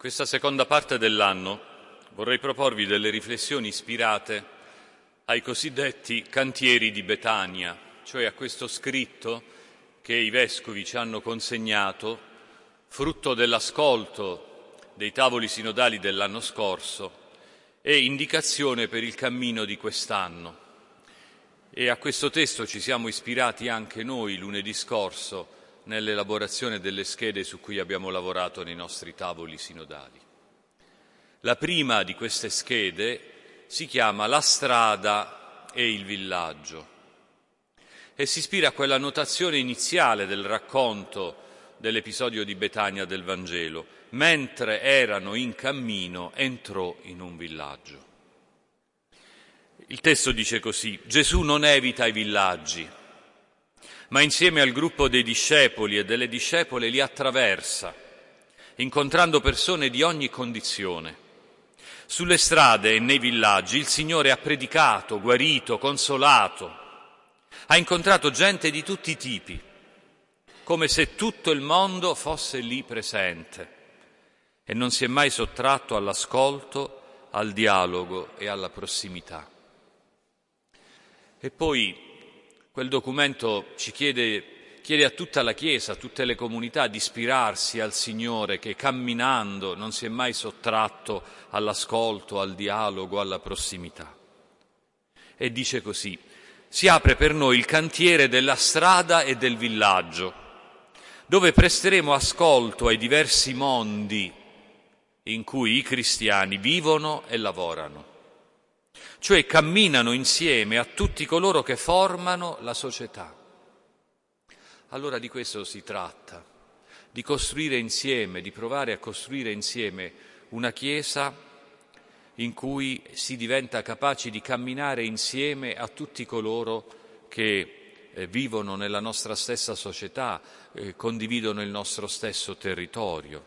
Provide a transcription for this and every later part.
Questa seconda parte dell'anno vorrei proporvi delle riflessioni ispirate ai cosiddetti cantieri di Betania, cioè a questo scritto che i vescovi ci hanno consegnato, frutto dell'ascolto dei tavoli sinodali dell'anno scorso e indicazione per il cammino di quest'anno. E a questo testo ci siamo ispirati anche noi lunedì scorso nell'elaborazione delle schede su cui abbiamo lavorato nei nostri tavoli sinodali. La prima di queste schede si chiama La strada e il villaggio e si ispira a quella notazione iniziale del racconto dell'episodio di Betania del Vangelo. Mentre erano in cammino entrò in un villaggio. Il testo dice così, Gesù non evita i villaggi, ma insieme al gruppo dei discepoli e delle discepole li attraversa, incontrando persone di ogni condizione. Sulle strade e nei villaggi il Signore ha predicato, guarito, consolato, ha incontrato gente di tutti i tipi, come se tutto il mondo fosse lì presente e non si è mai sottratto all'ascolto, al dialogo e alla prossimità. E poi Quel documento ci chiede, chiede a tutta la Chiesa, a tutte le comunità di ispirarsi al Signore che camminando non si è mai sottratto all'ascolto, al dialogo, alla prossimità. E dice così, si apre per noi il cantiere della strada e del villaggio, dove presteremo ascolto ai diversi mondi in cui i cristiani vivono e lavorano cioè camminano insieme a tutti coloro che formano la società. Allora di questo si tratta, di costruire insieme, di provare a costruire insieme una Chiesa in cui si diventa capaci di camminare insieme a tutti coloro che eh, vivono nella nostra stessa società, eh, condividono il nostro stesso territorio.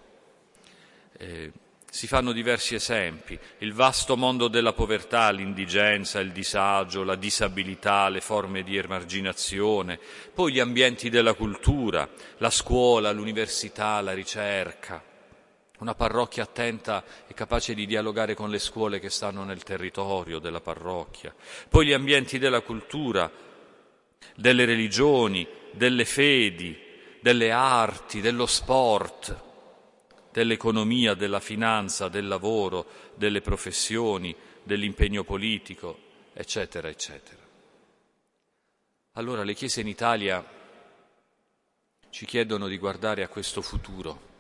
Eh, si fanno diversi esempi, il vasto mondo della povertà, l'indigenza, il disagio, la disabilità, le forme di emarginazione, poi gli ambienti della cultura, la scuola, l'università, la ricerca, una parrocchia attenta e capace di dialogare con le scuole che stanno nel territorio della parrocchia, poi gli ambienti della cultura, delle religioni, delle fedi, delle arti, dello sport, dell'economia, della finanza, del lavoro, delle professioni, dell'impegno politico, eccetera, eccetera. Allora le chiese in Italia ci chiedono di guardare a questo futuro,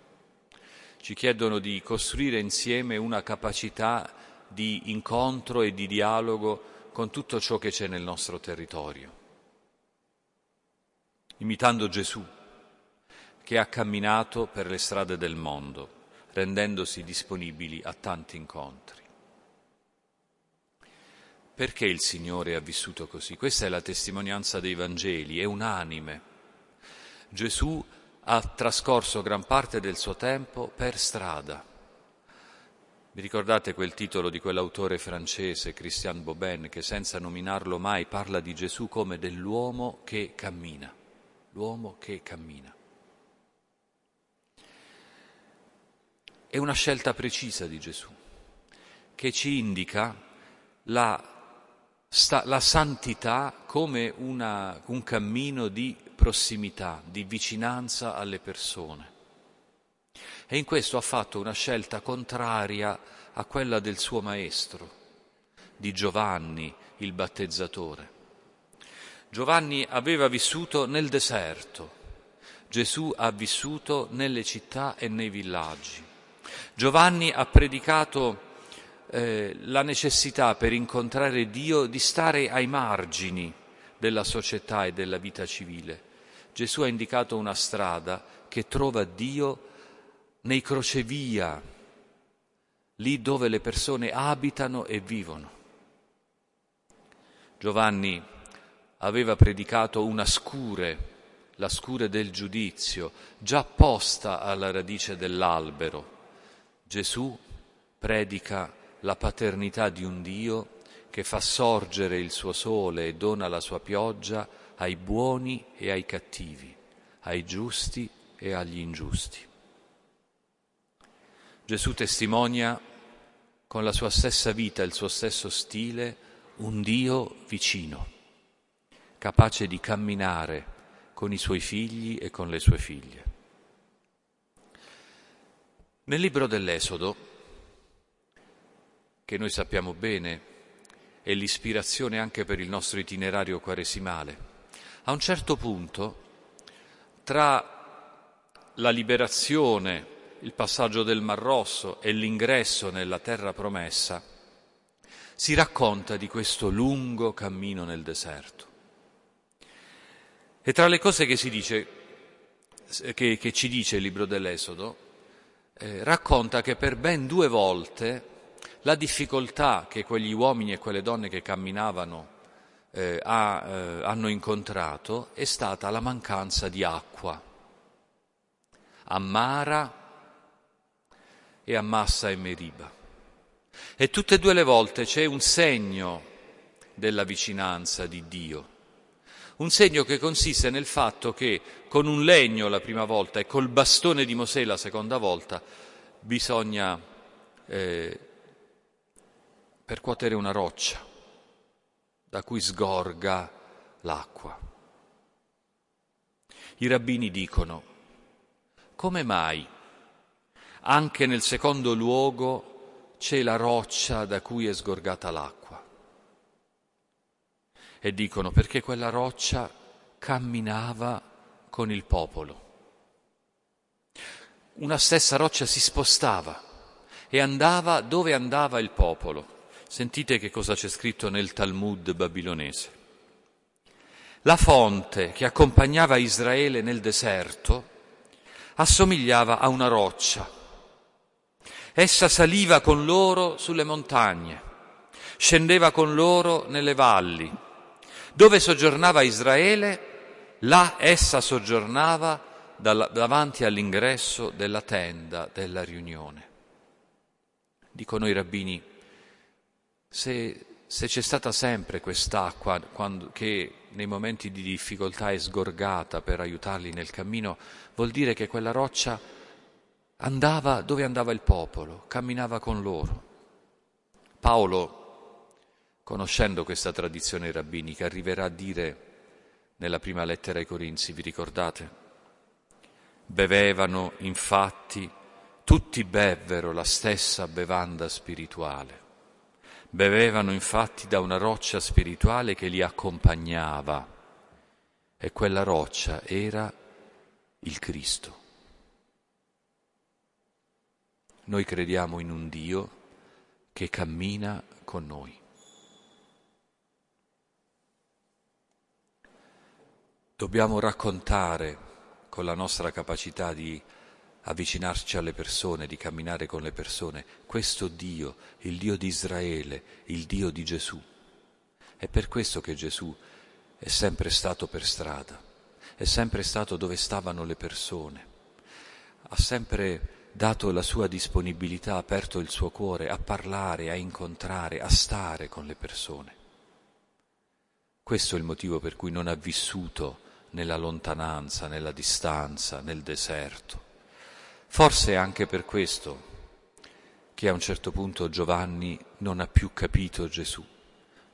ci chiedono di costruire insieme una capacità di incontro e di dialogo con tutto ciò che c'è nel nostro territorio, imitando Gesù che ha camminato per le strade del mondo, rendendosi disponibili a tanti incontri. Perché il Signore ha vissuto così? Questa è la testimonianza dei Vangeli, è unanime. Gesù ha trascorso gran parte del suo tempo per strada. Vi ricordate quel titolo di quell'autore francese, Christian Bobin, che senza nominarlo mai parla di Gesù come dell'uomo che cammina, l'uomo che cammina. È una scelta precisa di Gesù che ci indica la, sta, la santità come una, un cammino di prossimità, di vicinanza alle persone. E in questo ha fatto una scelta contraria a quella del suo maestro, di Giovanni, il battezzatore. Giovanni aveva vissuto nel deserto, Gesù ha vissuto nelle città e nei villaggi. Giovanni ha predicato eh, la necessità per incontrare Dio di stare ai margini della società e della vita civile. Gesù ha indicato una strada che trova Dio nei crocevia, lì dove le persone abitano e vivono. Giovanni aveva predicato una scure, la scure del giudizio, già posta alla radice dell'albero Gesù predica la paternità di un Dio che fa sorgere il suo sole e dona la sua pioggia ai buoni e ai cattivi, ai giusti e agli ingiusti. Gesù testimonia con la sua stessa vita, il suo stesso stile, un Dio vicino, capace di camminare con i suoi figli e con le sue figlie. Nel libro dell'Esodo, che noi sappiamo bene, è l'ispirazione anche per il nostro itinerario quaresimale, a un certo punto, tra la liberazione il passaggio del Mar Rosso e l'ingresso nella terra promessa, si racconta di questo lungo cammino nel deserto. E tra le cose che, dice, che, che ci dice il libro dell'Esodo, eh, racconta che per ben due volte la difficoltà che quegli uomini e quelle donne che camminavano eh, ha, eh, hanno incontrato è stata la mancanza di acqua. A Mara e a Massa e Meriba. E tutte e due le volte c'è un segno della vicinanza di Dio, un segno che consiste nel fatto che con un legno la prima volta e col bastone di Mosè la seconda volta bisogna eh, percuotere una roccia da cui sgorga l'acqua. I rabbini dicono, come mai anche nel secondo luogo c'è la roccia da cui è sgorgata l'acqua. E dicono perché quella roccia camminava con il popolo. Una stessa roccia si spostava e andava dove andava il popolo. Sentite che cosa c'è scritto nel Talmud babilonese. La fonte che accompagnava Israele nel deserto assomigliava a una roccia Essa saliva con loro sulle montagne, scendeva con loro nelle valli. Dove soggiornava Israele, là essa soggiornava davanti all'ingresso della tenda della riunione. Dicono i rabbini, se, se c'è stata sempre quest'acqua quando, che nei momenti di difficoltà è sgorgata per aiutarli nel cammino, vuol dire che quella roccia andava dove andava il popolo, camminava con loro. Paolo, conoscendo questa tradizione rabbinica, arriverà a dire nella prima lettera ai Corinzi, vi ricordate? Bevevano infatti, tutti bevvero la stessa bevanda spirituale. Bevevano infatti da una roccia spirituale che li accompagnava e quella roccia era il Cristo. Noi crediamo in un Dio che cammina con noi. Dobbiamo raccontare con la nostra capacità di avvicinarci alle persone, di camminare con le persone, questo Dio, il Dio di Israele, il Dio di Gesù. È per questo che Gesù è sempre stato per strada, è sempre stato dove stavano le persone, ha sempre dato la sua disponibilità, aperto il suo cuore a parlare, a incontrare, a stare con le persone. Questo è il motivo per cui non ha vissuto nella lontananza, nella distanza, nel deserto. Forse è anche per questo che a un certo punto Giovanni non ha più capito Gesù.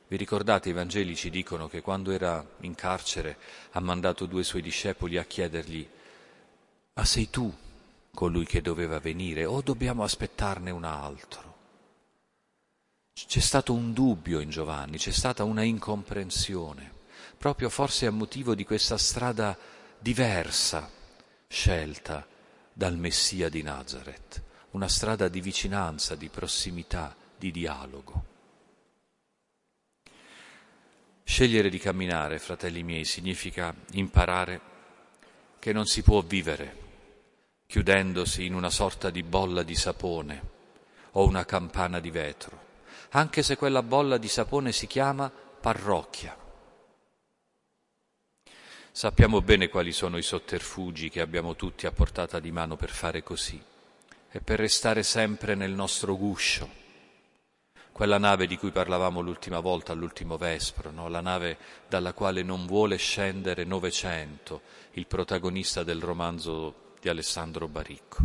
Vi ricordate i Vangeli ci dicono che quando era in carcere ha mandato due suoi discepoli a chiedergli, ma sei tu colui che doveva venire o dobbiamo aspettarne un altro? C'è stato un dubbio in Giovanni, c'è stata una incomprensione, proprio forse a motivo di questa strada diversa scelta dal Messia di Nazareth, una strada di vicinanza, di prossimità, di dialogo. Scegliere di camminare, fratelli miei, significa imparare che non si può vivere chiudendosi in una sorta di bolla di sapone o una campana di vetro, anche se quella bolla di sapone si chiama parrocchia. Sappiamo bene quali sono i sotterfugi che abbiamo tutti a portata di mano per fare così e per restare sempre nel nostro guscio. Quella nave di cui parlavamo l'ultima volta, all'ultimo vespro, no? la nave dalla quale non vuole scendere Novecento, il protagonista del romanzo di Alessandro Baricco.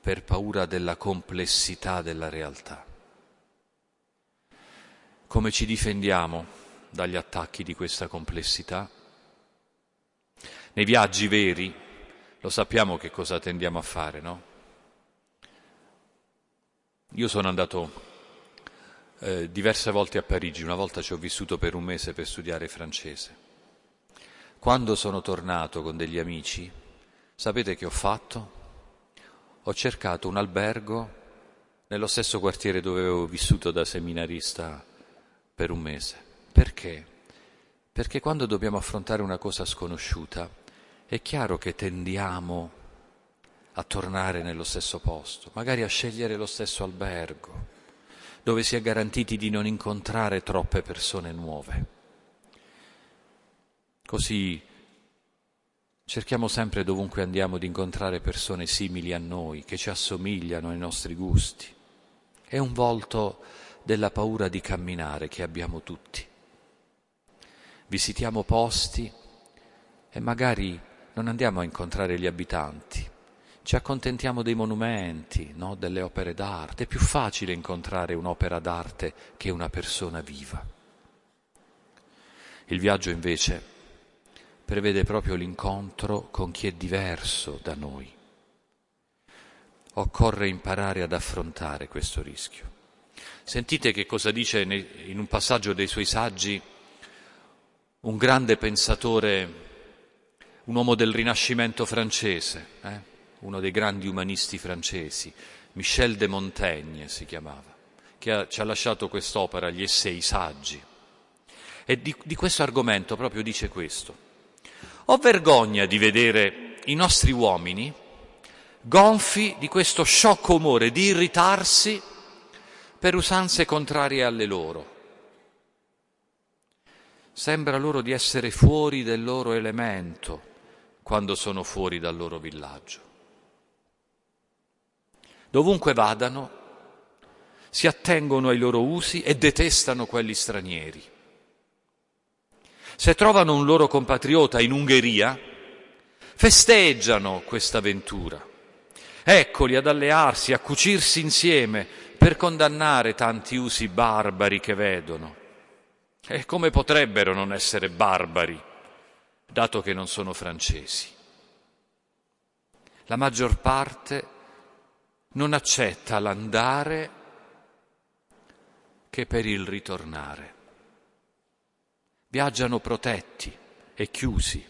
per paura della complessità della realtà. Come ci difendiamo dagli attacchi di questa complessità? Nei viaggi veri lo sappiamo che cosa tendiamo a fare, no? Io sono andato eh, diverse volte a Parigi, una volta ci ho vissuto per un mese per studiare francese. Quando sono tornato con degli amici, sapete che ho fatto? Ho cercato un albergo nello stesso quartiere dove avevo vissuto da seminarista per un mese. Perché? Perché quando dobbiamo affrontare una cosa sconosciuta, è chiaro che tendiamo a tornare nello stesso posto, magari a scegliere lo stesso albergo, dove si è garantiti di non incontrare troppe persone nuove. Così cerchiamo sempre dovunque andiamo di incontrare persone simili a noi, che ci assomigliano ai nostri gusti. È un volto della paura di camminare che abbiamo tutti. Visitiamo posti e magari non andiamo a incontrare gli abitanti, ci accontentiamo dei monumenti, no? delle opere d'arte. È più facile incontrare un'opera d'arte che una persona viva. Il viaggio invece prevede proprio l'incontro con chi è diverso da noi. Occorre imparare ad affrontare questo rischio. Sentite che cosa dice in un passaggio dei suoi saggi un grande pensatore, un uomo del Rinascimento francese. Eh? uno dei grandi umanisti francesi, Michel de Montaigne si chiamava, che ha, ci ha lasciato quest'opera, gli essei saggi. E di, di questo argomento proprio dice questo. Ho vergogna di vedere i nostri uomini gonfi di questo sciocco umore, di irritarsi per usanze contrarie alle loro. Sembra loro di essere fuori del loro elemento quando sono fuori dal loro villaggio. Dovunque vadano, si attengono ai loro usi e detestano quelli stranieri. Se trovano un loro compatriota in Ungheria, festeggiano questa avventura. Eccoli ad allearsi, a cucirsi insieme per condannare tanti usi barbari che vedono. E come potrebbero non essere barbari, dato che non sono francesi? La maggior parte non accetta l'andare che per il ritornare. Viaggiano protetti e chiusi,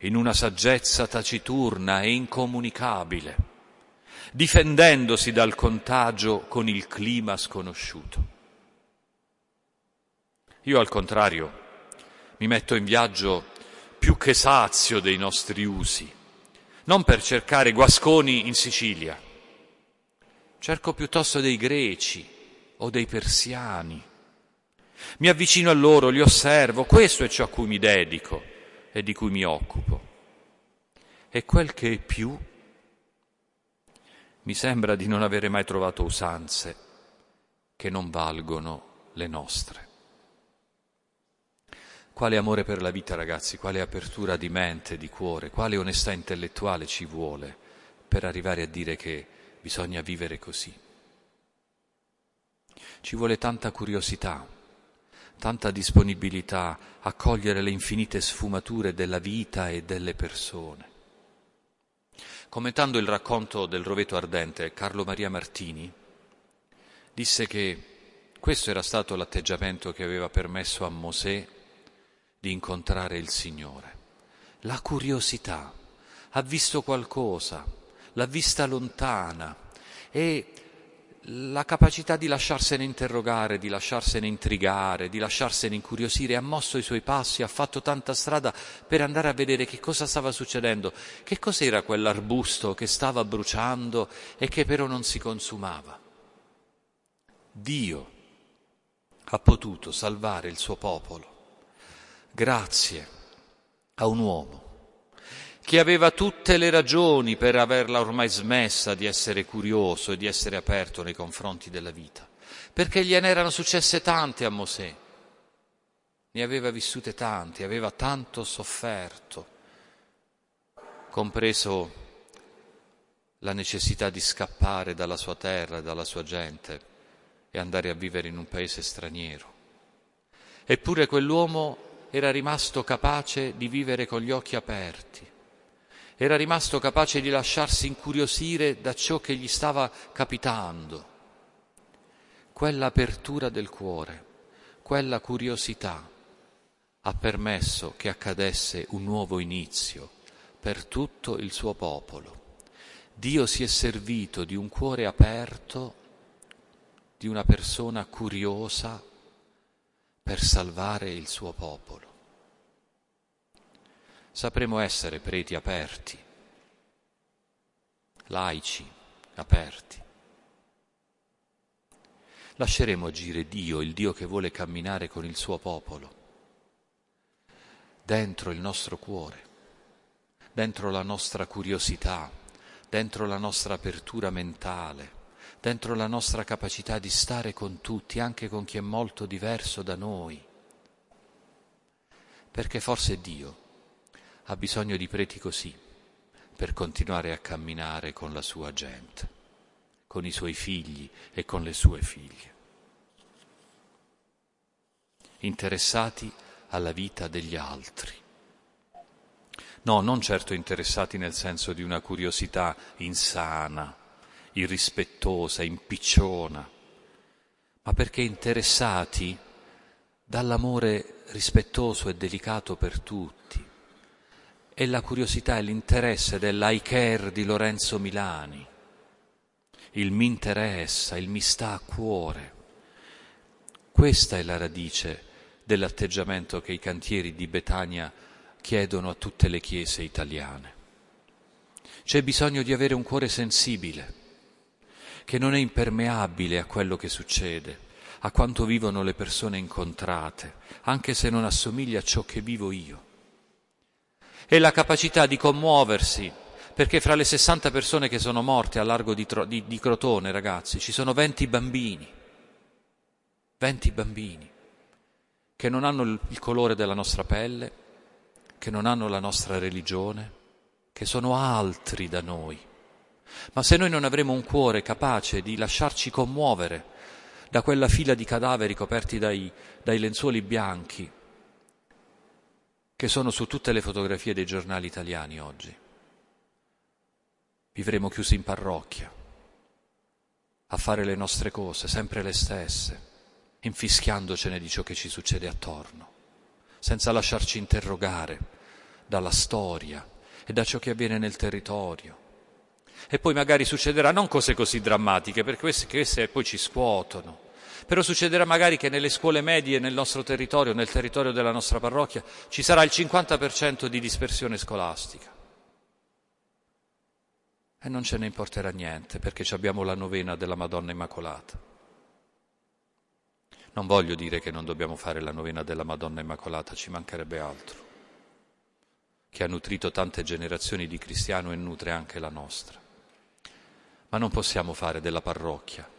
in una saggezza taciturna e incomunicabile, difendendosi dal contagio con il clima sconosciuto. Io al contrario mi metto in viaggio più che sazio dei nostri usi, non per cercare guasconi in Sicilia, cerco piuttosto dei greci o dei persiani. Mi avvicino a loro, li osservo, questo è ciò a cui mi dedico e di cui mi occupo. E quel che è più, mi sembra di non avere mai trovato usanze che non valgono le nostre. Quale amore per la vita, ragazzi, quale apertura di mente, di cuore, quale onestà intellettuale ci vuole per arrivare a dire che bisogna vivere così. Ci vuole tanta curiosità, tanta disponibilità a cogliere le infinite sfumature della vita e delle persone. Commentando il racconto del roveto ardente, Carlo Maria Martini disse che questo era stato l'atteggiamento che aveva permesso a Mosè di incontrare il Signore. La curiosità, ha visto qualcosa, l'ha vista lontana e la capacità di lasciarsene interrogare, di lasciarsene intrigare, di lasciarsene incuriosire, ha mosso i suoi passi, ha fatto tanta strada per andare a vedere che cosa stava succedendo, che cos'era quell'arbusto che stava bruciando e che però non si consumava. Dio ha potuto salvare il suo popolo grazie a un uomo che aveva tutte le ragioni per averla ormai smessa di essere curioso e di essere aperto nei confronti della vita, perché gliene erano successe tante a Mosè, ne aveva vissute tante, aveva tanto sofferto, compreso la necessità di scappare dalla sua terra, dalla sua gente e andare a vivere in un paese straniero. Eppure quell'uomo era rimasto capace di vivere con gli occhi aperti, era rimasto capace di lasciarsi incuriosire da ciò che gli stava capitando. Quell'apertura del cuore, quella curiosità ha permesso che accadesse un nuovo inizio per tutto il suo popolo. Dio si è servito di un cuore aperto, di una persona curiosa per salvare il suo popolo. Sapremo essere preti aperti, laici aperti. Lasceremo agire Dio, il Dio che vuole camminare con il suo popolo, dentro il nostro cuore, dentro la nostra curiosità, dentro la nostra apertura mentale, dentro la nostra capacità di stare con tutti, anche con chi è molto diverso da noi. Perché forse Dio ha bisogno di preti così per continuare a camminare con la sua gente, con i suoi figli e con le sue figlie. Interessati alla vita degli altri No, non certo interessati nel senso di una curiosità insana, irrispettosa, impicciona, ma perché interessati dall'amore rispettoso e delicato per tutti. E la curiosità e l'interesse dell'Aiker di Lorenzo Milani. Il mi interessa, il mi sta a cuore. Questa è la radice dell'atteggiamento che i cantieri di Betania chiedono a tutte le chiese italiane. C'è bisogno di avere un cuore sensibile, che non è impermeabile a quello che succede, a quanto vivono le persone incontrate, anche se non assomiglia a ciò che vivo io. E la capacità di commuoversi, perché fra le 60 persone che sono morte a largo di, di, di Crotone, ragazzi, ci sono 20 bambini, 20 bambini, che non hanno il colore della nostra pelle, che non hanno la nostra religione, che sono altri da noi. Ma se noi non avremo un cuore capace di lasciarci commuovere da quella fila di cadaveri coperti dai, dai lenzuoli bianchi che sono su tutte le fotografie dei giornali italiani oggi, vivremo chiusi in parrocchia, a fare le nostre cose, sempre le stesse, infischiandocene di ciò che ci succede attorno senza lasciarci interrogare dalla storia e da ciò che avviene nel territorio. E poi magari succederà non cose così drammatiche, perché queste, queste poi ci scuotono, però succederà magari che nelle scuole medie nel nostro territorio, nel territorio della nostra parrocchia, ci sarà il 50% di dispersione scolastica. E non ce ne importerà niente, perché abbiamo la novena della Madonna Immacolata. Non voglio dire che non dobbiamo fare la novena della Madonna Immacolata, ci mancherebbe altro, che ha nutrito tante generazioni di cristiano e nutre anche la nostra. Ma non possiamo fare della parrocchia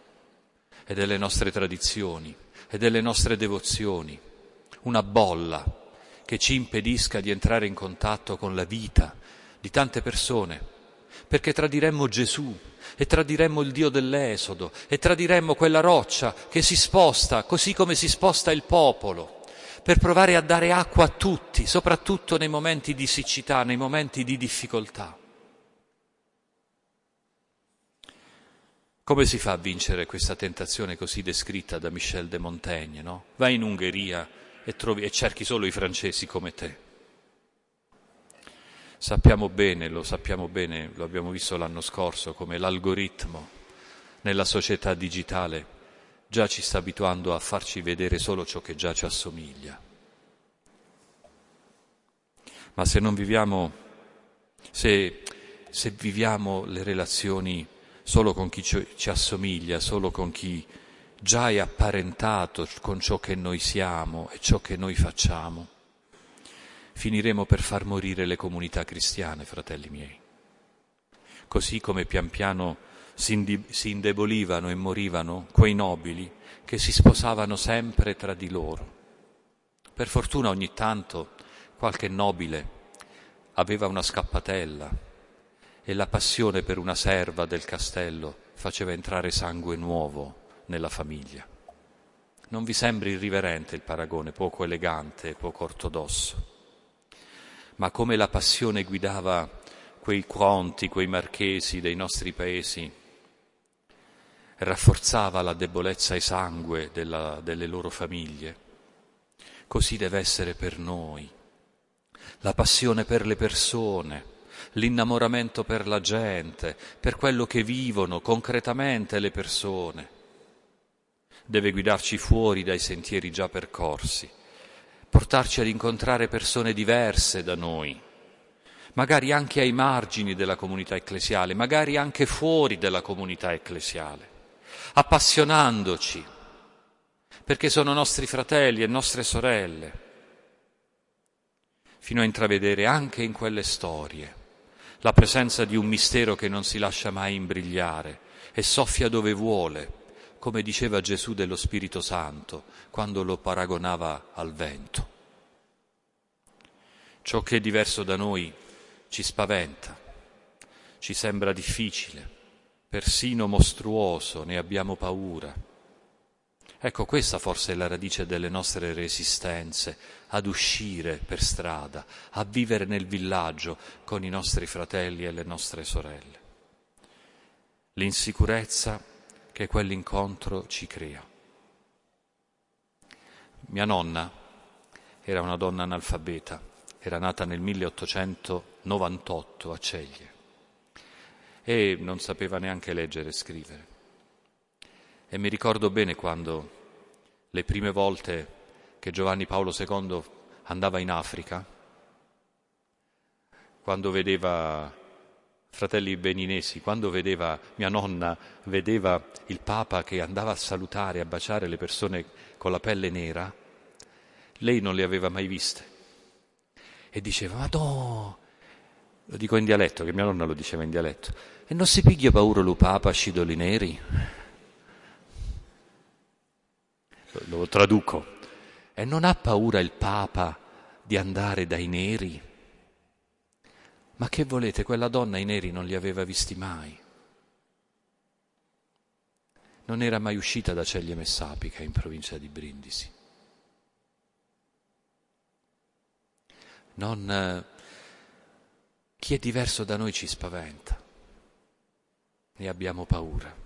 e delle nostre tradizioni e delle nostre devozioni una bolla che ci impedisca di entrare in contatto con la vita di tante persone, perché tradiremmo Gesù e tradiremmo il Dio dell'Esodo e tradiremmo quella roccia che si sposta così come si sposta il popolo per provare a dare acqua a tutti, soprattutto nei momenti di siccità, nei momenti di difficoltà. Come si fa a vincere questa tentazione così descritta da Michel de Montaigne? No? Vai in Ungheria e, trovi, e cerchi solo i francesi come te. Sappiamo bene, lo sappiamo bene, lo abbiamo visto l'anno scorso, come l'algoritmo nella società digitale già ci sta abituando a farci vedere solo ciò che già ci assomiglia. Ma se non viviamo, se, se viviamo le relazioni solo con chi ci assomiglia, solo con chi già è apparentato con ciò che noi siamo e ciò che noi facciamo, finiremo per far morire le comunità cristiane, fratelli miei. Così come pian piano si, indebolivano e morivano quei nobili che si sposavano sempre tra di loro. Per fortuna ogni tanto qualche nobile aveva una scappatella e la passione per una serva del castello faceva entrare sangue nuovo nella famiglia. Non vi sembri irriverente il paragone, poco elegante, poco ortodosso, ma come la passione guidava quei conti, quei marchesi dei nostri paesi, rafforzava la debolezza esangue della, delle loro famiglie. Così deve essere per noi. La passione per le persone, l'innamoramento per la gente, per quello che vivono concretamente le persone. Deve guidarci fuori dai sentieri già percorsi, portarci ad incontrare persone diverse da noi, magari anche ai margini della comunità ecclesiale, magari anche fuori della comunità ecclesiale, appassionandoci, perché sono nostri fratelli e nostre sorelle, fino a intravedere anche in quelle storie la presenza di un mistero che non si lascia mai imbrigliare e soffia dove vuole, come diceva Gesù dello Spirito Santo quando lo paragonava al vento. Ciò che è diverso da noi ci spaventa, ci sembra difficile, persino mostruoso, ne abbiamo paura. Ecco, questa forse è la radice delle nostre resistenze ad uscire per strada, a vivere nel villaggio con i nostri fratelli e le nostre sorelle. L'insicurezza che quell'incontro ci crea. Mia nonna era una donna analfabeta, era nata nel 1898 a Ceglie e non sapeva neanche leggere e scrivere. E mi ricordo bene quando le prime volte che Giovanni Paolo II andava in Africa, quando vedeva fratelli beninesi, quando vedeva mia nonna, vedeva il Papa che andava a salutare, a baciare le persone con la pelle nera, lei non le aveva mai viste. E diceva, ma no, lo dico in dialetto, che mia nonna lo diceva in dialetto, e non si piglia paura lo papa scidoli neri? Lo, traduco. E non ha paura il papa di andare dai neri? Ma che volete, quella donna i neri non li aveva visti mai. Non era mai uscita da Ceglie Messapica in provincia di Brindisi. Non, eh, chi è diverso da noi ci spaventa, ne abbiamo paura.